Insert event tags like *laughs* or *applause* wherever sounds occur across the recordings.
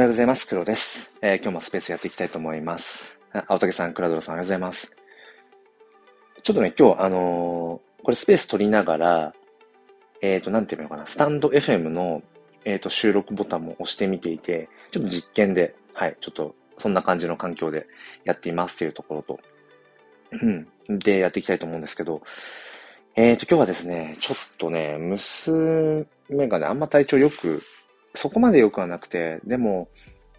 おはようございます。黒です。えー、今日もスペースやっていきたいと思います。青竹さん、クラドさん、おはようございます。ちょっとね、今日、あのー、これスペース取りながら、えっ、ー、と、なんていうのかな、スタンド FM の、えっ、と、収録ボタンも押してみていて、ちょっと実験で、はい、ちょっと、そんな感じの環境でやっていますっていうところと、で、やっていきたいと思うんですけど、えっ、と、今日はですね、ちょっとね、娘がね、あんま体調良くそこまで良くはなくて、でも、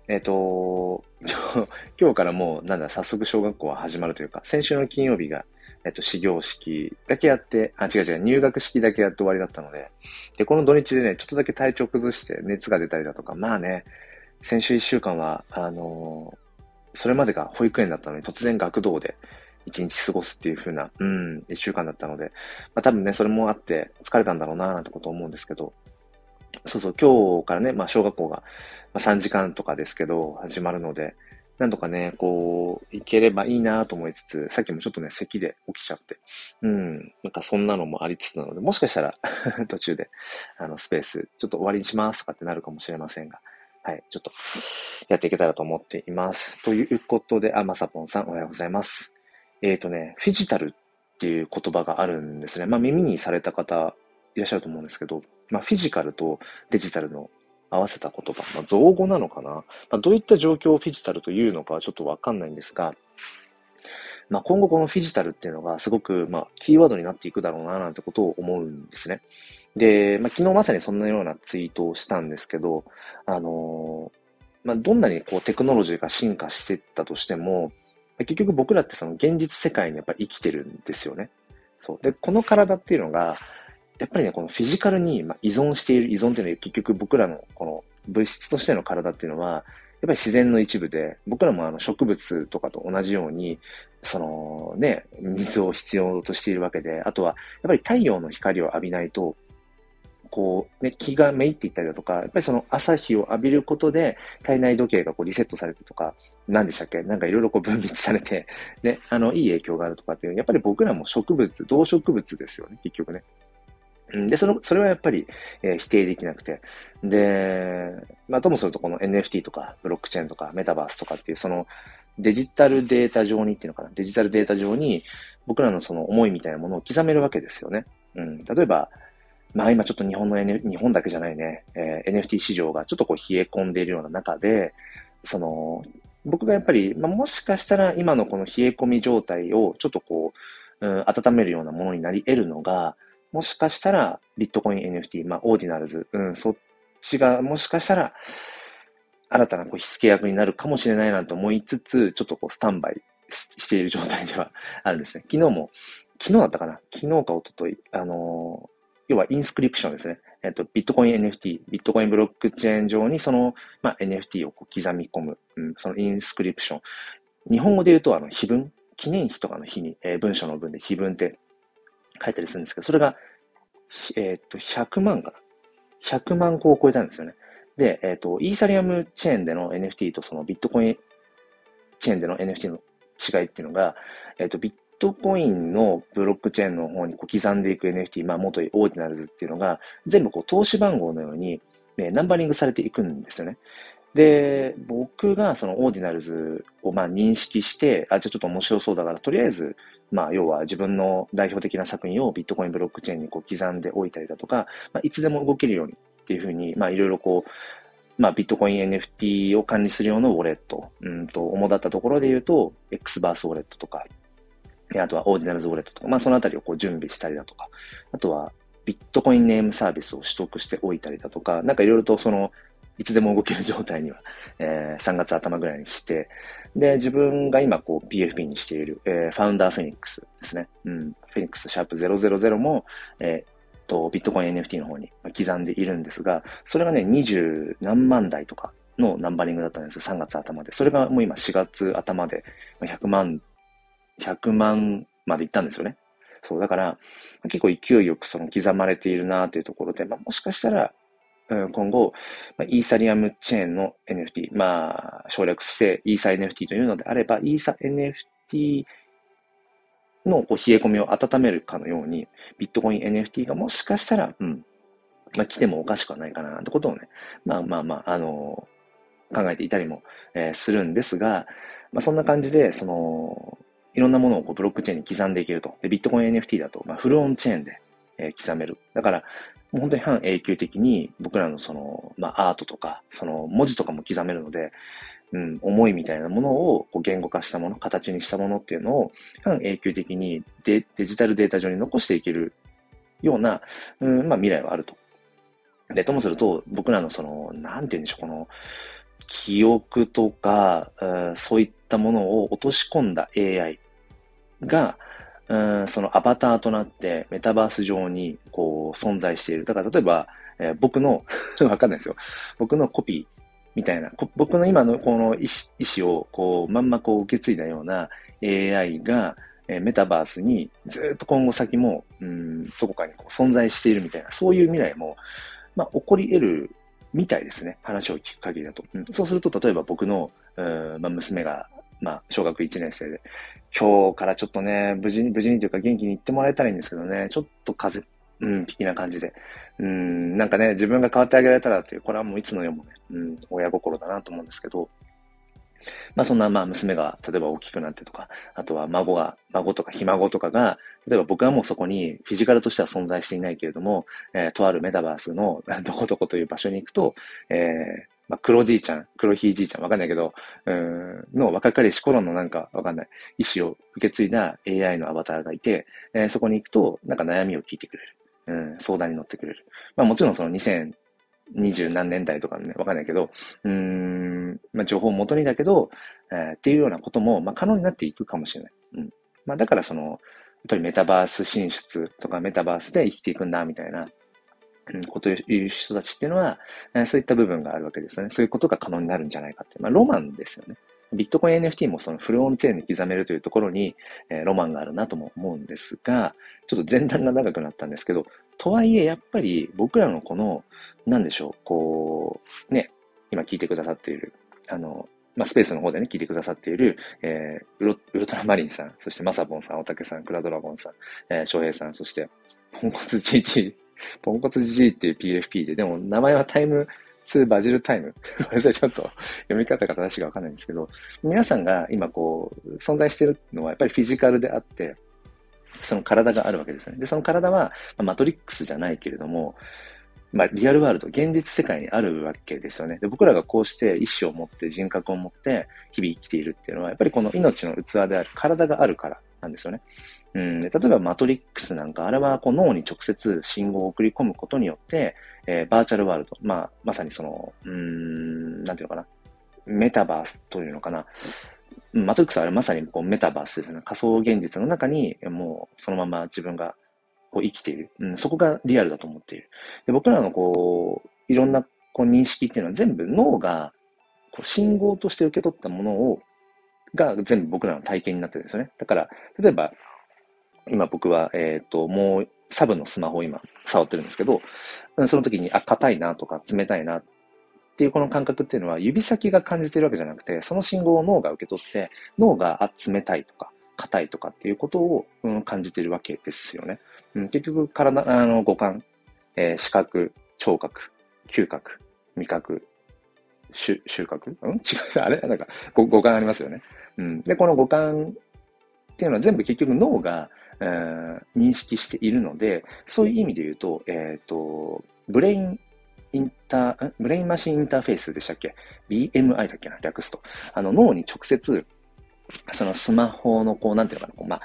えっ、ー、と、*laughs* 今日からもう、なんだ、早速小学校は始まるというか、先週の金曜日が、えっと、始業式だけやって、あ、違う違う、入学式だけやって終わりだったので、で、この土日でね、ちょっとだけ体調崩して熱が出たりだとか、まあね、先週一週間は、あのー、それまでが保育園だったのに突然学童で一日過ごすっていう風な、うん、一週間だったので、まあ多分ね、それもあって疲れたんだろうな、なんてこと思うんですけど、そうそう、今日からね、まあ小学校が3時間とかですけど、始まるので、なんとかね、こう、行ければいいなと思いつつ、さっきもちょっとね、咳で起きちゃって、うん、なんかそんなのもありつつなので、もしかしたら *laughs* 途中で、あの、スペース、ちょっと終わりにしますとかってなるかもしれませんが、はい、ちょっと、やっていけたらと思っています。ということで、あ、まさぽんさん、おはようございます。えっ、ー、とね、フィジタルっていう言葉があるんですね。まあ、耳にされた方、いらっしゃると思うんですけど、まあ、フィジカルとデジタルの合わせた言葉、まあ、造語なのかな、まあ、どういった状況をフィジタルというのかはちょっとわかんないんですが、まあ、今後このフィジタルっていうのがすごく、まあ、キーワードになっていくだろうな、なんてことを思うんですね。で、まあ、昨日まさにそんなようなツイートをしたんですけど、あのー、まあ、どんなにこうテクノロジーが進化していったとしても、結局僕らってその現実世界にやっぱ生きてるんですよね。そう。で、この体っていうのが、やっぱりね、このフィジカルに依存している、依存っていうのは結局僕らのこの物質としての体っていうのは、やっぱり自然の一部で、僕らもあの植物とかと同じように、そのね、水を必要としているわけで、あとは、やっぱり太陽の光を浴びないと、こう、ね、気がめいっていったりだとか、やっぱりその朝日を浴びることで体内時計がこうリセットされてとか、何でしたっけ？なんかいろいろこう分泌されて、ね、あの、いい影響があるとかっていう、やっぱり僕らも植物、動植物ですよね、結局ね。で、その、それはやっぱり、えー、否定できなくて。で、まあ、ともするとこの NFT とか、ブロックチェーンとか、メタバースとかっていう、その、デジタルデータ上にっていうのかな、デジタルデータ上に、僕らのその思いみたいなものを刻めるわけですよね。うん。例えば、まあ今ちょっと日本の、N、日本だけじゃないね、えー、NFT 市場がちょっとこう冷え込んでいるような中で、その、僕がやっぱり、まあもしかしたら今のこの冷え込み状態をちょっとこう、うん、温めるようなものになり得るのが、もしかしたら、ビットコイン NFT、まあ、オーディナルズ、うん、そっちが、もしかしたら、新たなこう火付け役になるかもしれないなと思いつつ、ちょっとこうスタンバイしている状態では *laughs* あるんですね。昨日も、昨日だったかな？昨日か一昨日あのー、要はインスクリプションですね。えっと、ビットコイン NFT、ビットコインブロックチェーン上にその、まあ、NFT をこう刻み込む、うん、そのインスクリプション。日本語で言うと、あの、碑文？記念碑とかの碑に、えー、文章の文で碑文って書いたりするんですけど、それが、えっ、と、100万かな。100万個を超えたんですよね。で、えっ、と、イーサリアムチェーンでの NFT とそのビットコインチェーンでの NFT の違いっていうのが、えっ、と、ビットコインのブロックチェーンの方にこう刻んでいく NFT、まあ、元オーディナルズっていうのが、全部こう通し番号のように、ね、ナンバリングされていくんですよね。で、僕がそのオーディナルズをまあ認識して、あ、じゃあちょっと面白そうだから、とりあえずまあ、要は自分の代表的な作品をビットコインブロックチェーンにこう刻んでおいたりだとか、まあ、いつでも動けるようにっていうふうに、まあ、いろいろこう、まあ、ビットコイン NFT を管理するようなウォレット、うんと、主だったところで言うと、X バースウォレットとか、あとはオーディナルズウォレットとか、まあ、そのあたりをこう準備したりだとか、あとは、ビットコインネームサービスを取得しておいたりだとか、なんかいろいろとその、いつでも動ける状態には、えー、3月頭ぐらいにして、で、自分が今こう PFP にしている、えー、ファウンダーフェニックスですね。うん。フェニックスシャープ000も、えー、と、ビットコイン NFT の方に刻んでいるんですが、それがね、20何万台とかのナンバリングだったんです。3月頭で。それがもう今4月頭で100万、100万までいったんですよね。そう、だから、結構勢いよくその刻まれているなというところで、まあ、もしかしたら、今後、イーサリアムチェーンの NFT、まあ、省略してイーサ NFT というのであれば、イーサ NFT のこう冷え込みを温めるかのように、ビットコイン NFT がもしかしたら、うん、まあ、来てもおかしくはないかな、ってことをね、まあまあまあ、あの考えていたりも、えー、するんですが、まあ、そんな感じで、その、いろんなものをこうブロックチェーンに刻んでいけると。で、ビットコイン NFT だと、まあ、フルオンチェーンで、えー、刻める。だから、もう本当に半永久的に僕らのその、まあ、アートとか、その文字とかも刻めるので、うん、思いみたいなものをこう言語化したもの、形にしたものっていうのを、半永久的にデデジタルデータ上に残していけるような、うん、まあ、未来はあると。で、ともすると、僕らのその、なんて言うんでしょう、この、記憶とか、うん、そういったものを落とし込んだ AI が、うん、そのアバターとなってメタバース上にこう存在している。だから例えば、えー、僕の *laughs* わかんないですよ。僕のコピーみたいな、僕の今のこの意思をこうまんまこう受け継いだような AI が、えー、メタバースにずっと今後先も、うん、どこかにこう存在しているみたいな、そういう未来も、まあ、起こり得るみたいですね。話を聞く限りだと。うん、そうすると、例えば僕の、うんまあ、娘が、まあ、小学1年生で、今日からちょっとね、無事に、無事にというか元気に行ってもらえたらいいんですけどね、ちょっと風、うん、的な感じで。うん、なんかね、自分が変わってあげられたらっていう、これはもういつの世もね、うん、親心だなと思うんですけど、まあそんなまあ娘が例えば大きくなってとか、あとは孫が、孫とかひ孫とかが、例えば僕はもうそこにフィジカルとしては存在していないけれども、えー、とあるメタバースの *laughs* どこどこという場所に行くと、えー、まあ、黒じいちゃん、黒ひいじいちゃん、わかんないけど、うん、の若かりし頃のなんかわかんない、意思を受け継いだ AI のアバターがいて、えー、そこに行くと、なんか悩みを聞いてくれる。うん、相談に乗ってくれる。まあもちろんその2000、20何年代とかね、わかんないけど、うーん、まあ、情報を元にだけど、えー、っていうようなことも、まあ、可能になっていくかもしれない。うん。まあ、だからその、やっぱりメタバース進出とかメタバースで生きていくんだ、みたいな、ことを言う人たちっていうのは、えー、そういった部分があるわけですよね。そういうことが可能になるんじゃないかって。まあ、ロマンですよね。ビットコイン NFT もそのフルオンチェーンに刻めるというところに、えー、ロマンがあるなとも思うんですが、ちょっと前段が長くなったんですけど、とはいえやっぱり僕らのこの、なんでしょう、こう、ね、今聞いてくださっている、あの、まあ、スペースの方でね、聞いてくださっている、えー、ウロウルトラマリンさん、そしてマサボンさん、オタケさん、クラドラゴンさん、えー、翔平さん、そして、ポンコツ GG、ポンコツ GG っていう PFP で、でも名前はタイム2バジルタイム。*laughs* これちょっと読み方が正しいかわかんないんですけど、皆さんが今こう、存在してるのはやっぱりフィジカルであって、その体があるわけですね。で、その体は、まマトリックスじゃないけれども、まあ、リアルワールド、現実世界にあるわけですよね。で、僕らがこうして意志を持って人格を持って日々生きているっていうのは、やっぱりこの命の器である体があるからなんですよね。うん、例えばマトリックスなんか、あれはこう脳に直接信号を送り込むことによって、えー、バーチャルワールド、まあ、まさにその、うん、なんていうのかな、メタバースというのかな、マトリックスはあれまさにこうメタバースですね。仮想現実の中に、もうそのまま自分がこう生きている。うん、そこがリアルだと思っている。で僕らのこう、いろんなこう認識っていうのは全部脳がこう信号として受け取ったものを、が全部僕らの体験になってるんですよね。だから、例えば、今僕は、えっ、ー、と、もうサブのスマホを今触ってるんですけど、その時に、あ、硬いなとか冷たいなっていうこの感覚っていうのは指先が感じてるわけじゃなくて、その信号を脳が受け取って、脳が、あ、冷たいとか、硬いとかっていうことを、うん、感じてるわけですよね。うん、結局、体、あの、五感、えー、視覚、聴覚、嗅覚、味覚、収穫？うん？*laughs* 違う、あれ？なんか五、五感ありますよね。うん。で、この五感っていうのは全部結局脳が、えー、認識しているので、そういう意味で言うと、えっ、ー、と、ブレインインター、ブレインマシンインターフェースでしたっけ ?BMI だっけな？略すと。あの、脳に直接、そのスマホのこう、なんていうのかな、こう、まあ、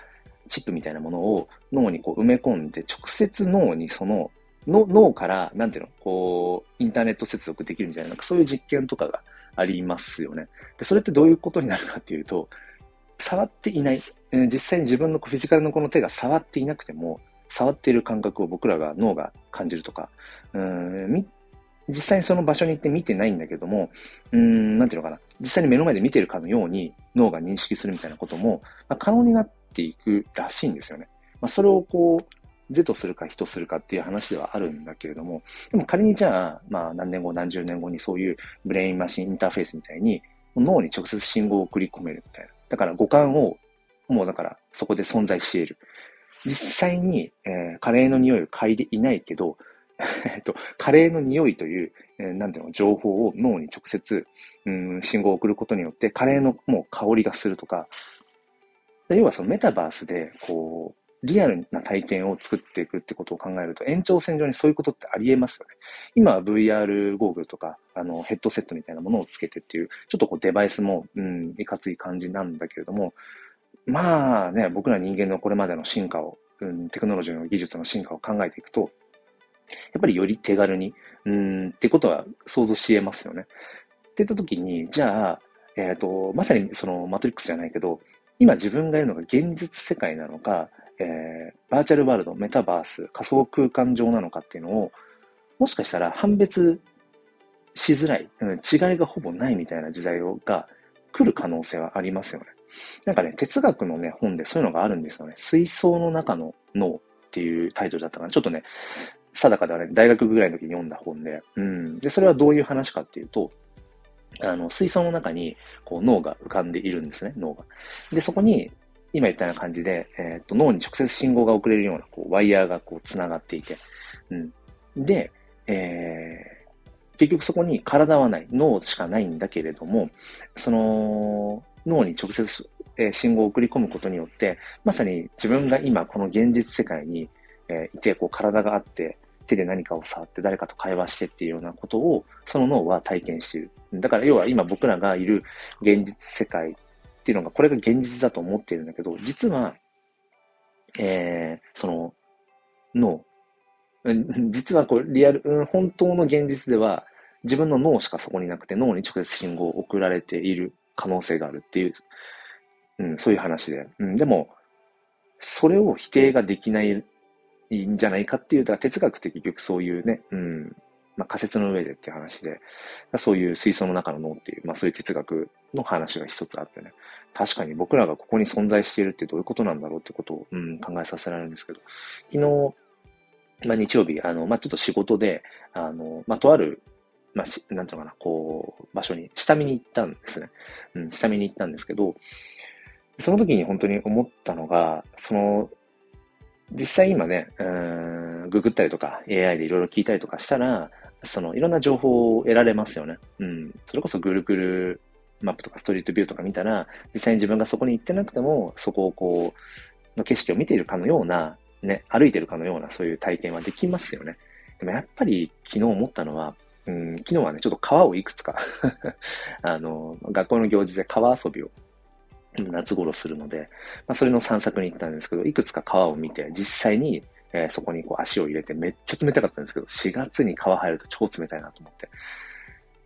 チップみたいなものを脳にこう埋め込んで、直接脳にその、の脳から、なんていうの、こう、インターネット接続できるみたいな、なんかそういう実験とかがありますよね。で、それってどういうことになるかっていうと、触っていない、えー、実際に自分のフィジカルのこの手が触っていなくても、触っている感覚を僕らが脳が感じるとか、うん、実際にその場所に行って見てないんだけども、うん、なんていうのかな、実際に目の前で見てるかのように脳が認識するみたいなことも、まあ、可能になっていくらしいんですよね。まあ、それをこう、是とするか非とするかっていう話ではあるんだけれども、でも仮にじゃあ、まあ何年後何十年後にそういうブレインマシンインターフェースみたいに脳に直接信号を送り込めるみたいな。だから五感をもうだからそこで存在し得る。実際に、えー、カレーの匂いを嗅いでいないけど、*laughs* えっと、カレーの匂いという、えー、なんていうの、情報を脳に直接、うん、信号を送ることによって、カレーのもう香りがするとか、要はそのメタバースで、こう、リアルな体験を作っていくってことを考えると、延長線上にそういうことってありえますよね。今は VR ゴーグルとか、あの、ヘッドセットみたいなものをつけてっていう、ちょっとこうデバイスも、うん、いかつい感じなんだけれども、まあね、僕ら人間のこれまでの進化を、うん、テクノロジーの技術の進化を考えていくと、やっぱりより手軽に、うん、ってことは想像し得ますよね。って言った時に、じゃあ、えっ、ー、と、まさにそのマトリックスじゃないけど、今自分がいるのが現実世界なのか、えー、バーチャルワールド、メタバース、仮想空間上なのかっていうのを、もしかしたら判別しづらい、うん、違いがほぼないみたいな時代が来る可能性はありますよね。なんかね、哲学のね、本でそういうのがあるんですよね。水槽の中の脳っていうタイトルだったかな。ちょっとね、定かではね、大学ぐらいの時に読んだ本で、うん。で、それはどういう話かっていうと、あの、水槽の中に、こう、脳が浮かんでいるんですね、脳が。で、そこに、今言ったような感じで、えっ、と、脳に直接信号が送れるような、こう、ワイヤーがこう、繋がっていて、うん。で、えー、結局そこに体はない、脳しかないんだけれども、その、脳に直接、えー、信号を送り込むことによって、まさに自分が今この現実世界に、えー、いて、こう体があって、手で何かを触って誰かと会話してっていうようなことを、その脳は体験している。だから要は今僕らがいる現実世界っていうのが、これが現実だと思っているんだけど、実は、えー、その、脳。実はこう、リアル、うん、本当の現実では、自分の脳しかそこになくて、脳に直接信号を送られている可能性があるっていう、うん、そういう話で。うん、でも、それを否定ができないいいんじゃないかっていう、だから哲学って結局そういうね、うん、まあ仮説の上でっていう話で、そういう水槽の中の脳っていう、まあそういう哲学の話が一つあってね、確かに僕らがここに存在しているってどういうことなんだろうってことを、うん、考えさせられるんですけど、昨日、まあ日曜日、あの、まあちょっと仕事で、あの、まあとあるまあ、なんていうのかな、こう、場所に、下見に行ったんですね。うん、下見に行ったんですけど、その時に本当に思ったのが、その、実際今ね、うん、ググったりとか AI でいろいろ聞いたりとかしたら、そのいろんな情報を得られますよね。うん。それこそ Google マップとかストリートビューとか見たら、実際に自分がそこに行ってなくても、そこをこう、の景色を見ているかのような、ね、歩いているかのようなそういう体験はできますよね。でもやっぱり昨日思ったのは、うん、昨日はね、ちょっと川をいくつか *laughs* あの、学校の行事で川遊びを夏頃するので、まあ、それの散策に行ったんですけど、いくつか川を見て、実際に、えー、そこにこう足を入れてめっちゃ冷たかったんですけど、4月に川入ると超冷たいなと思って。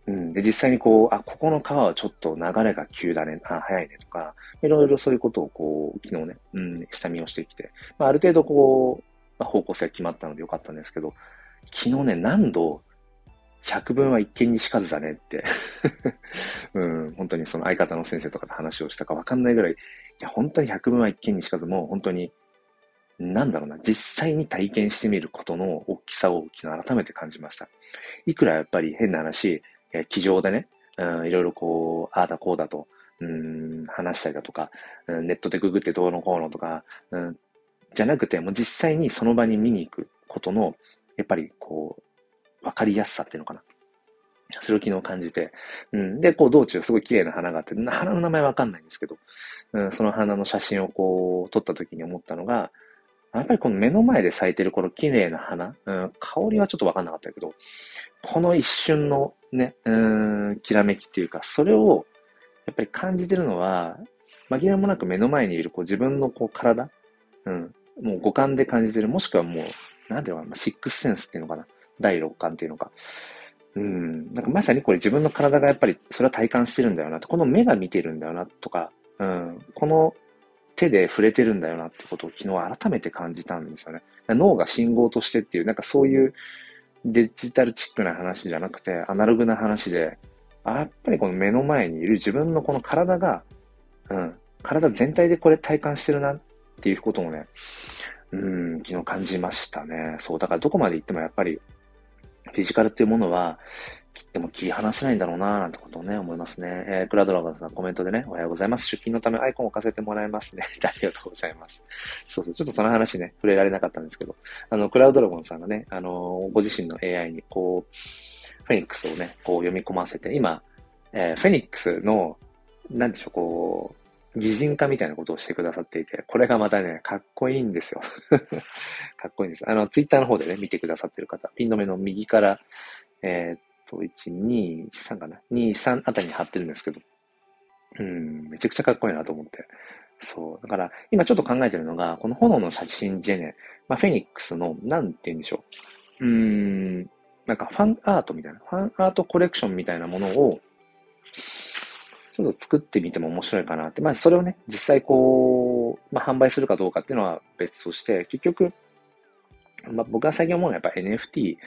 うん。で、実際にこう、あ、ここの川はちょっと流れが急だね、あ、早いねとか、いろいろそういうことをこう、昨日ね、うん、下見をしてきて、まあ、ある程度こう、まあ、方向性が決まったのでよかったんですけど、昨日ね、何度百分は一見にしかずだねって *laughs* うん、本当にその相方の先生とかと話をしたかわかんないぐらい、いや、本当に百分は一見にしかずもう、本当に、なんだろうな、実際に体験してみることの大きさを昨日改めて感じました。いくらやっぱり変な話、え机上でね、うん、いろいろこう、ああだこうだと、うん、話したりだとか、うん、ネットでググってどうのこうのとか、うん、じゃなくて、もう実際にその場に見に行くことの、やっぱりこう、わかりやすさっていうのかな。それを昨日感じて。うん。で、こう、道中すごい綺麗な花があって、花の名前わかんないんですけど、うん、その花の写真をこう、撮った時に思ったのが、やっぱりこの目の前で咲いてるこの綺麗な花、うん、香りはちょっとわかんなかったけど、この一瞬のね、うん、きらめきっていうか、それを、やっぱり感じてるのは、紛れもなく目の前にいるこう自分のこう体、うん、もう五感で感じてる、もしくはもう、なんていうのかな、シックスセンスっていうのかな。第六感っていうのか。うん。なんかまさにこれ自分の体がやっぱりそれは体感してるんだよなと。この目が見てるんだよなとか、うん。この手で触れてるんだよなってことを昨日改めて感じたんですよね。脳が信号としてっていう、なんかそういうデジタルチックな話じゃなくて、アナログな話で、やっぱりこの目の前にいる自分のこの体が、うん、体全体でこれ体感してるなっていうこともね、うん、昨日感じましたね。そう、だからどこまで行ってもやっぱりフィジカルっていうものは、切っても切り離せないんだろうなぁ、なんてことをね、思いますね。えー、クラドラゴンさんコメントでね、おはようございます。出勤のためアイコン置かせてもらいますね。ありがとうございます。そうそう、ちょっとその話ね、触れられなかったんですけど、あの、クラウドラゴンさんがね、あのー、ご自身の AI にこう、フェニックスをね、こう読み込ませて、今、えー、フェニックスの、なんでしょう、こう、擬人化みたいなことをしてくださっていて、これがまたね、かっこいいんですよ。*laughs* かっこいいんです。あの、ツイッターの方でね、見てくださってる方、ピン止めの右から、えー、っと、1、2、3かな ?2、3あたりに貼ってるんですけど、うん、めちゃくちゃかっこいいなと思って。そう。だから、今ちょっと考えてるのが、この炎の写真ジェネ、まあ、フェニックスの、なんて言うんでしょう。うーん、なんかファンアートみたいな、ファンアートコレクションみたいなものを、ちょっと作ってみても面白いかなって。まあ、それをね、実際こう、まあ、販売するかどうかっていうのは別として、結局、まあ、僕が最近思うのはやっぱ NFT、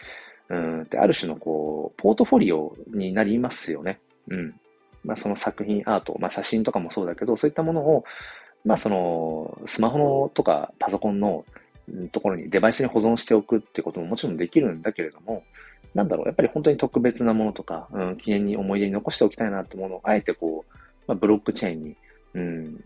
うんってある種のこう、ポートフォリオになりますよね。うん。まあ、その作品アート、まあ、写真とかもそうだけど、そういったものを、まあ、その、スマホのとかパソコンのところに、デバイスに保存しておくってことももちろんできるんだけれども、なんだろう、やっぱり本当に特別なものとか、うん、記念に思い出に残しておきたいなってものを、あえてこう、まあ、ブロックチェーンに、うん、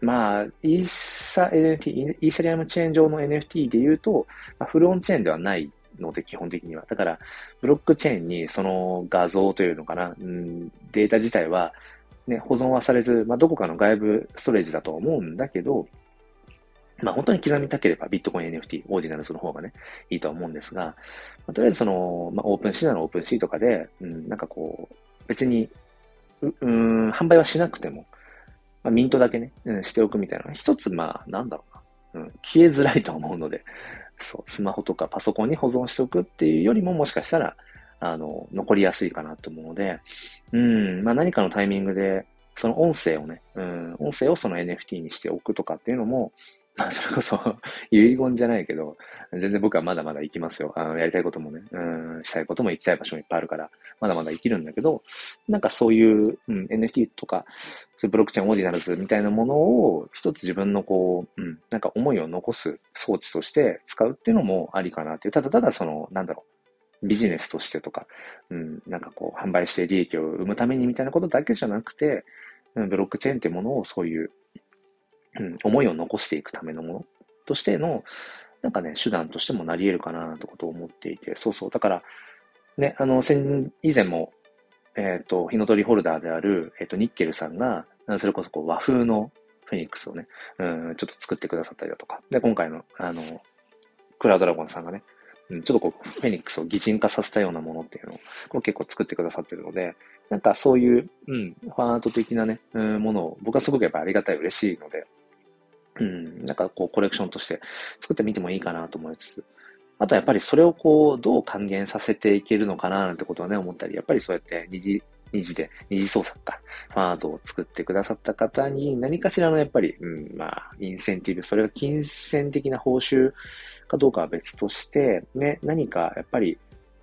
まあ、イーサ NFT、イーサリアムチェーン上の NFT で言うと、まあ、フルオンチェーンではないので、基本的には。だから、ブロックチェーンにその画像というのかな、うん、データ自体は、ね、保存はされず、まあ、どこかの外部ストレージだと思うんだけど、まあ本当に刻みたければビットコイン NFT、オーディナルズの方がね、いいと思うんですが、まあ、とりあえずその、まあ OpenSea なの OpenSea とかで、うん、なんかこう、別に、う、うん、販売はしなくても、まあミントだけね、うん、しておくみたいな。一つ、まあ、なんだろうな、うん、消えづらいと思うので、そう、スマホとかパソコンに保存しておくっていうよりももしかしたら、あの、残りやすいかなと思うので、うん、まあ何かのタイミングで、その音声をね、うん、音声をその NFT にしておくとかっていうのも、まあ、それこそ *laughs* 遺言じゃないけど、全然僕はまだまだ行きますよ。あの、やりたいこともね、うん、したいことも行きたい場所もいっぱいあるから、まだまだ生きるんだけど、なんかそういう、うん、NFT とか、ブロックチェーンオーディナルズみたいなものを、一つ自分のこう、うん、なんか思いを残す装置として使うっていうのもありかなっていう。ただただその、なんだろう、ビジネスとしてとか、うん、なんかこう、販売して利益を生むためにみたいなことだけじゃなくて、ブロックチェーンっていうものをそういう、うん、思いを残していくためのものとしての、なんかね、手段としてもなり得るかな、とことを思っていて、そうそう。だから、ね、あの、先、以前も、えっ、ー、と、火の鳥ホルダーである、えっ、ー、と、ニッケルさんが、それこそこう和風のフェニックスをね、うん、ちょっと作ってくださったりだとか。で、今回の、あの、クラウドラゴンさんがね、うん、ちょっとこう、フェニックスを擬人化させたようなものっていうのを、これ結構作ってくださってるので、なんかそういう、うん、ファンアート的なね、うん、ものを、僕はすごくやっぱありがたい、嬉しいので、うん、なんかこうコレクションとして作ってみてもいいかなと思いつつ、あとはやっぱりそれをこう、どう還元させていけるのかななんてことはね、思ったり、やっぱりそうやって二次、二次で、二次創作か、ファンアートを作ってくださった方に何かしらのやっぱり、うん、まあ、インセンティブ、それが金銭的な報酬かどうかは別として、ね、何かやっぱり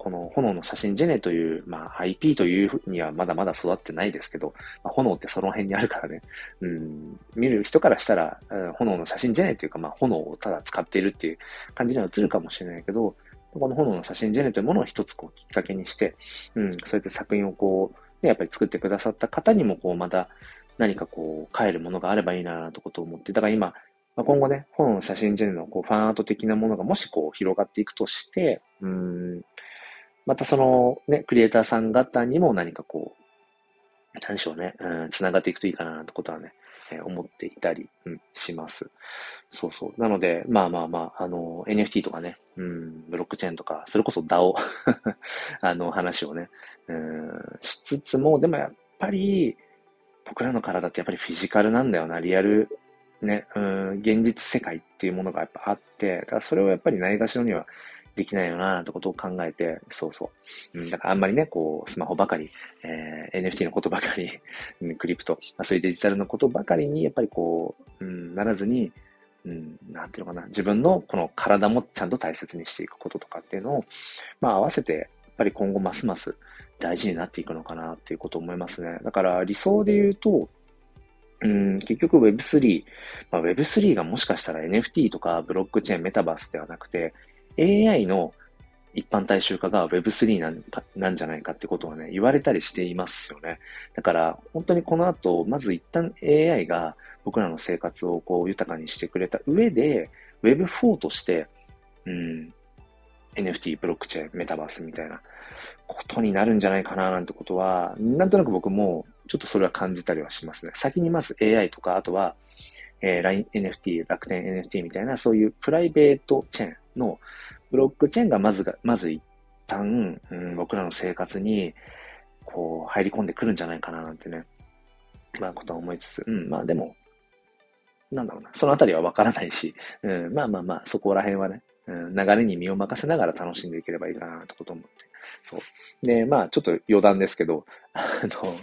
この炎の写真ジェネという、まあ IP というにはまだまだ育ってないですけど、まあ、炎ってその辺にあるからね、うん、見る人からしたら、うん、炎の写真ジェネというか、まあ炎をただ使っているっていう感じには映るかもしれないけど、この炎の写真ジェネというものを一つこうきっかけにして、うん、そうやって作品をこう、ね、やっぱり作ってくださった方にもこうまた何かこう帰るものがあればいいなとことを思って、だから今、ま、今後ね、炎の写真ジェネのこうファンアート的なものがもしこう広がっていくとして、うん、またそのね、クリエイターさん方にも何かこう、何でしょうね、うん、繋がっていくといいかなってことはね、えー、思っていたり、うん、します。そうそう。なので、まあまあまあ、あの、NFT とかね、うん、ブロックチェーンとか、それこそ DAO *laughs* あの話をね、うん、しつつも、でもやっぱり、僕らの体ってやっぱりフィジカルなんだよな、リアル、ね、うん、現実世界っていうものがやっぱあって、だからそれをやっぱりないがしろにはできないよな、ってことを考えて、そうそう。うん、だからあんまりね、こう、スマホばかり、えー、NFT のことばかり、クリプト、まあ、そういうデジタルのことばかりに、やっぱりこう、うん、ならずに、うん、なんていうのかな、自分のこの体もちゃんと大切にしていくこととかっていうのを、まあ合わせて、やっぱり今後ますます大事になっていくのかなっていうことを思いますね。だから理想で言うと、うん、結局 Web3、まあ、Web3 がもしかしたら NFT とかブロックチェーン、メタバースではなくて、AI の一般大衆化が Web3 なんなんじゃないかってことはね、言われたりしていますよね。だから、本当にこの後、まず一旦 AI が僕らの生活をこう豊かにしてくれた上で、Web4 として、うん、NFT、ブロックチェーン、メタバースみたいなことになるんじゃないかななんてことは、なんとなく僕もちょっとそれは感じたりはしますね。先にまず AI とか、あとは、えー、LINE NFT、楽天 NFT みたいな、そういうプライベートチェーンのブロックチェーンがまずが、まず一旦、うん、僕らの生活に、こう、入り込んでくるんじゃないかななんてね、まあ、ことは思いつつ、うん、まあでも、なんだろうな、そのあたりはわからないし、うん、まあまあまあ、そこら辺はね、うん、流れに身を任せながら楽しんでいければいいかなってこと思って。そう。で、まあ、ちょっと余談ですけど、あの、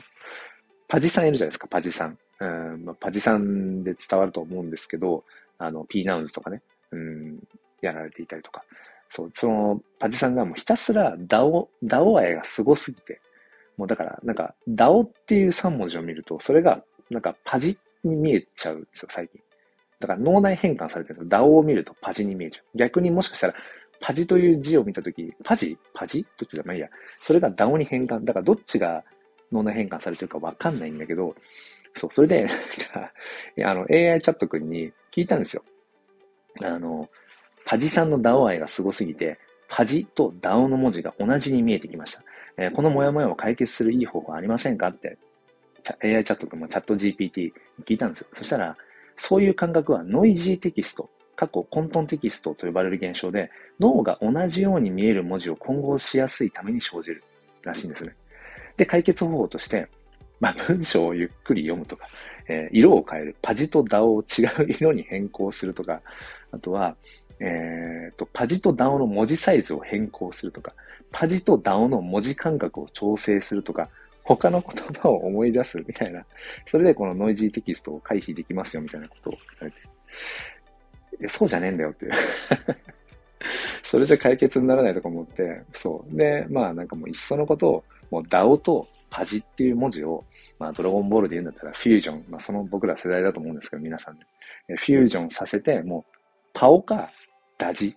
パジさんいるじゃないですか、パジさん。うんまあ、パジさんで伝わると思うんですけど、あの、P ナウンズとかね、うん、やられていたりとか。そう、その、パジさんがもうひたすらダオ、ダオ愛がすごすぎて、もうだから、なんか、ダオっていう3文字を見ると、それが、なんかパジに見えちゃうんですよ、最近。だから脳内変換されてるんですよ。ダオを見るとパジに見えちゃう。逆にもしかしたら、パジという字を見たとき、パジ？パジ？どっちだ？まあいいや。それがダオに変換。だからどっちが脳内変換されてるかわかんないんだけど、そう、それで、なんかあの、AI チャット君に聞いたんですよ。あの、パジさんのダオ愛がすごすぎて、パジとダオの文字が同じに見えてきました。えー、このモヤモヤを解決するいい方法ありませんかって、AI チャット君もチャット GPT 聞いたんですよ。そしたら、そういう感覚はノイジーテキスト、過去混沌テキストと呼ばれる現象で、脳が同じように見える文字を混合しやすいために生じるらしいんですね。で、解決方法として、まあ、文章をゆっくり読むとか、えー、色を変える。パジとダオを違う色に変更するとか、あとは、えー、と、パジとダオの文字サイズを変更するとか、パジとダオの文字間隔を調整するとか、他の言葉を思い出すみたいな、それでこのノイジーテキストを回避できますよみたいなことを書かれて、そうじゃねえんだよっていう *laughs* それじゃ解決にならないとか思って、そう。で、まあなんかもういっそのことを、もう DAO とパジっていう文字を、まあドラゴンボールで言うんだったらフュージョン、まあその僕ら世代だと思うんですけど、皆さんで。フュージョンさせて、もうパオかダジ。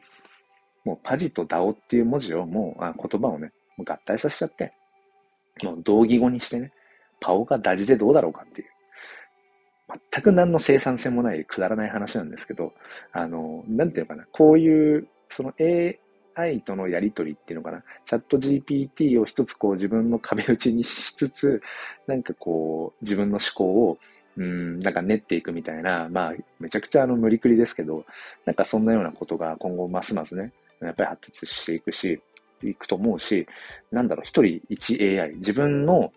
もうパジとダオっていう文字をもう、あ言葉をね、もう合体させちゃって、もう同義語にしてね、パオかダジでどうだろうかっていう。全く何の生産性もないくだらない話なんですけど、あの、なんていうのかな、こういう、その AI とのやりとりっていうのかな、チャット GPT を一つこう自分の壁打ちにしつつ、なんかこう自分の思考を、うん、なんか練っていくみたいな、まあ、めちゃくちゃあの無理くりですけど、なんかそんなようなことが今後ますますね、やっぱり発達していくし、いくと思うし、なんだろう、一人一 AI、自分の、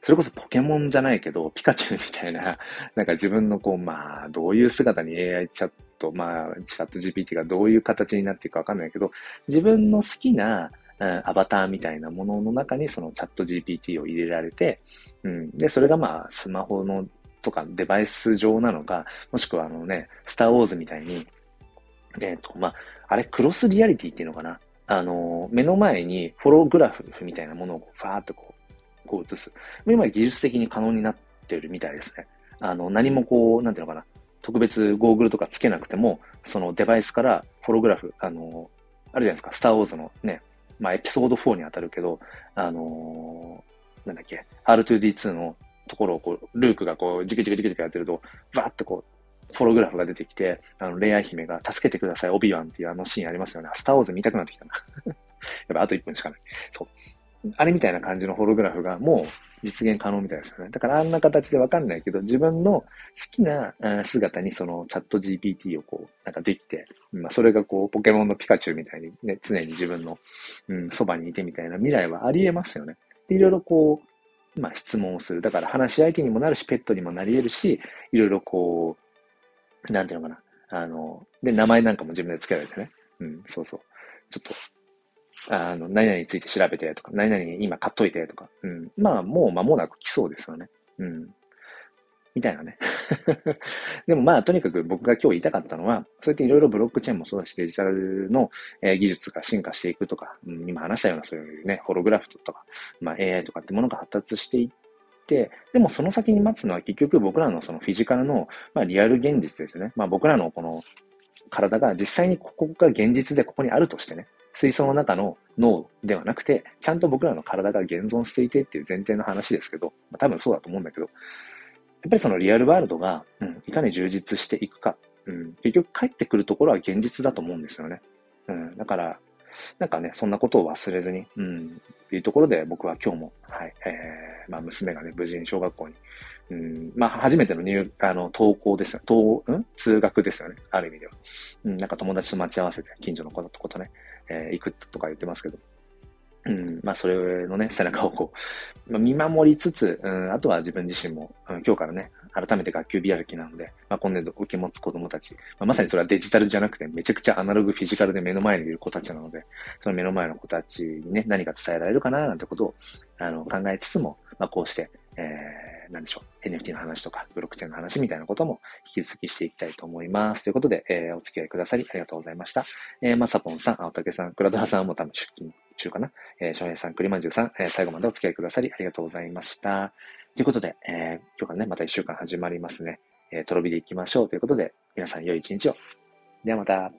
それこそポケモンじゃないけど、ピカチュウみたいな、なんか自分のこう、まあ、どういう姿に AI チャット、まあ、チャット GPT がどういう形になっていくかわかんないけど、自分の好きな、アバターみたいなものの中にそのチャット GPT を入れられて、うん、で、それがまあ、スマホのとかデバイス上なのか、もしくはあのね、スターウォーズみたいに、えっ、と、まあ、あれクロスリアリティっていうのかな？あの、目の前にフォログラフみたいなものをファーっとこう、こう映す。今技術的に可能になってるみたいですね。あの、何もこう、なんていうのかな？特別ゴーグルとかつけなくても、そのデバイスからフォログラフ、あの、あるじゃないですか、スターウォーズのね、まあエピソード4に当たるけど、あのー、なんだっけ、R2D2 のところをこう、ルークがこう、ジクジクジクジクやってると、バーってこう、フォログラフが出てきて、あの、恋愛姫が助けてください、オビワンっていうあのシーンありますよね。スターウォーズ見たくなってきたな。*laughs* やっぱあと1分しかない。そう。あれみたいな感じのホログラフがもう実現可能みたいですよね。だからあんな形でわかんないけど、自分の好きな姿にそのチャット GPT をこう、なんかできて、まあそれがこう、ポケモンのピカチュウみたいにね、常に自分の、うん、そばにいてみたいな未来はありえますよね。で、いろいろこう、まあ質問をする。だから話し相手にもなるし、ペットにもなり得るし、いろいろこう、なんていうのかな。あの、で、名前なんかも自分で付けられてね。うん、そうそう。ちょっと、あの、何々について調べてとか、何々今買っといてとか。うん。まあ、もう間もなく来そうですよね。うん。みたいなね。*laughs* でもまあ、とにかく僕が今日言いたかったのは、そうやっていろいろブロックチェーンもそうだし、デジタルの、えー、技術が進化していくとか、うん、今話したようなそういうね、ホログラフとか、まあ AI とかってものが発達していって、でもその先に待つのは結局僕らのそのフィジカルの、まあ、リアル現実ですよね。まあ僕らのこの体が実際にここが現実でここにあるとしてね。水槽の中の脳ではなくて、ちゃんと僕らの体が現存していてっていう前提の話ですけど、まあ、多分そうだと思うんだけど、やっぱりそのリアルワールドが、うん、いかに充実していくか、うん、結局帰ってくるところは現実だと思うんですよね。うん、だから、なんかね、そんなことを忘れずに、うん、というところで僕は今日も、はい、えー、まあ娘がね、無事に小学校に、うん、まあ初めての入、あの、登校ですよ。登、うん？通学ですよね。ある意味では。うん、なんか友達と待ち合わせて、近所の子とことね、えー、行くとか言ってますけど、うん、まあ、それのね、背中をこう、まあ、見守りつつ、うん、あとは自分自身も、うん、今日からね、改めて学級日歩きなので、まあ、今年度受け持つ子供たち、まあ、まさにそれはデジタルじゃなくて、めちゃくちゃアナログフィジカルで目の前にいる子たちなので、その目の前の子たちにね、何か伝えられるかな、なんてことを、あの、考えつつも、まあ、こうして、えー、なんでしょう、NFT の話とか、ブロックチェーンの話みたいなことも引き続きしていきたいと思います。ということで、えー、お付き合いくださりありがとうございました。えー、まさぽんさん、青竹さん、クラドラさんも多分出勤中かな？えー、翔平さん、栗まんじゅうさん、えー、最後までお付き合いくださりありがとうございました。ということで、えー、今日からね、また一週間始まりますね。えー、とろ火でいきましょうということで、皆さん良い一日を。ではまた。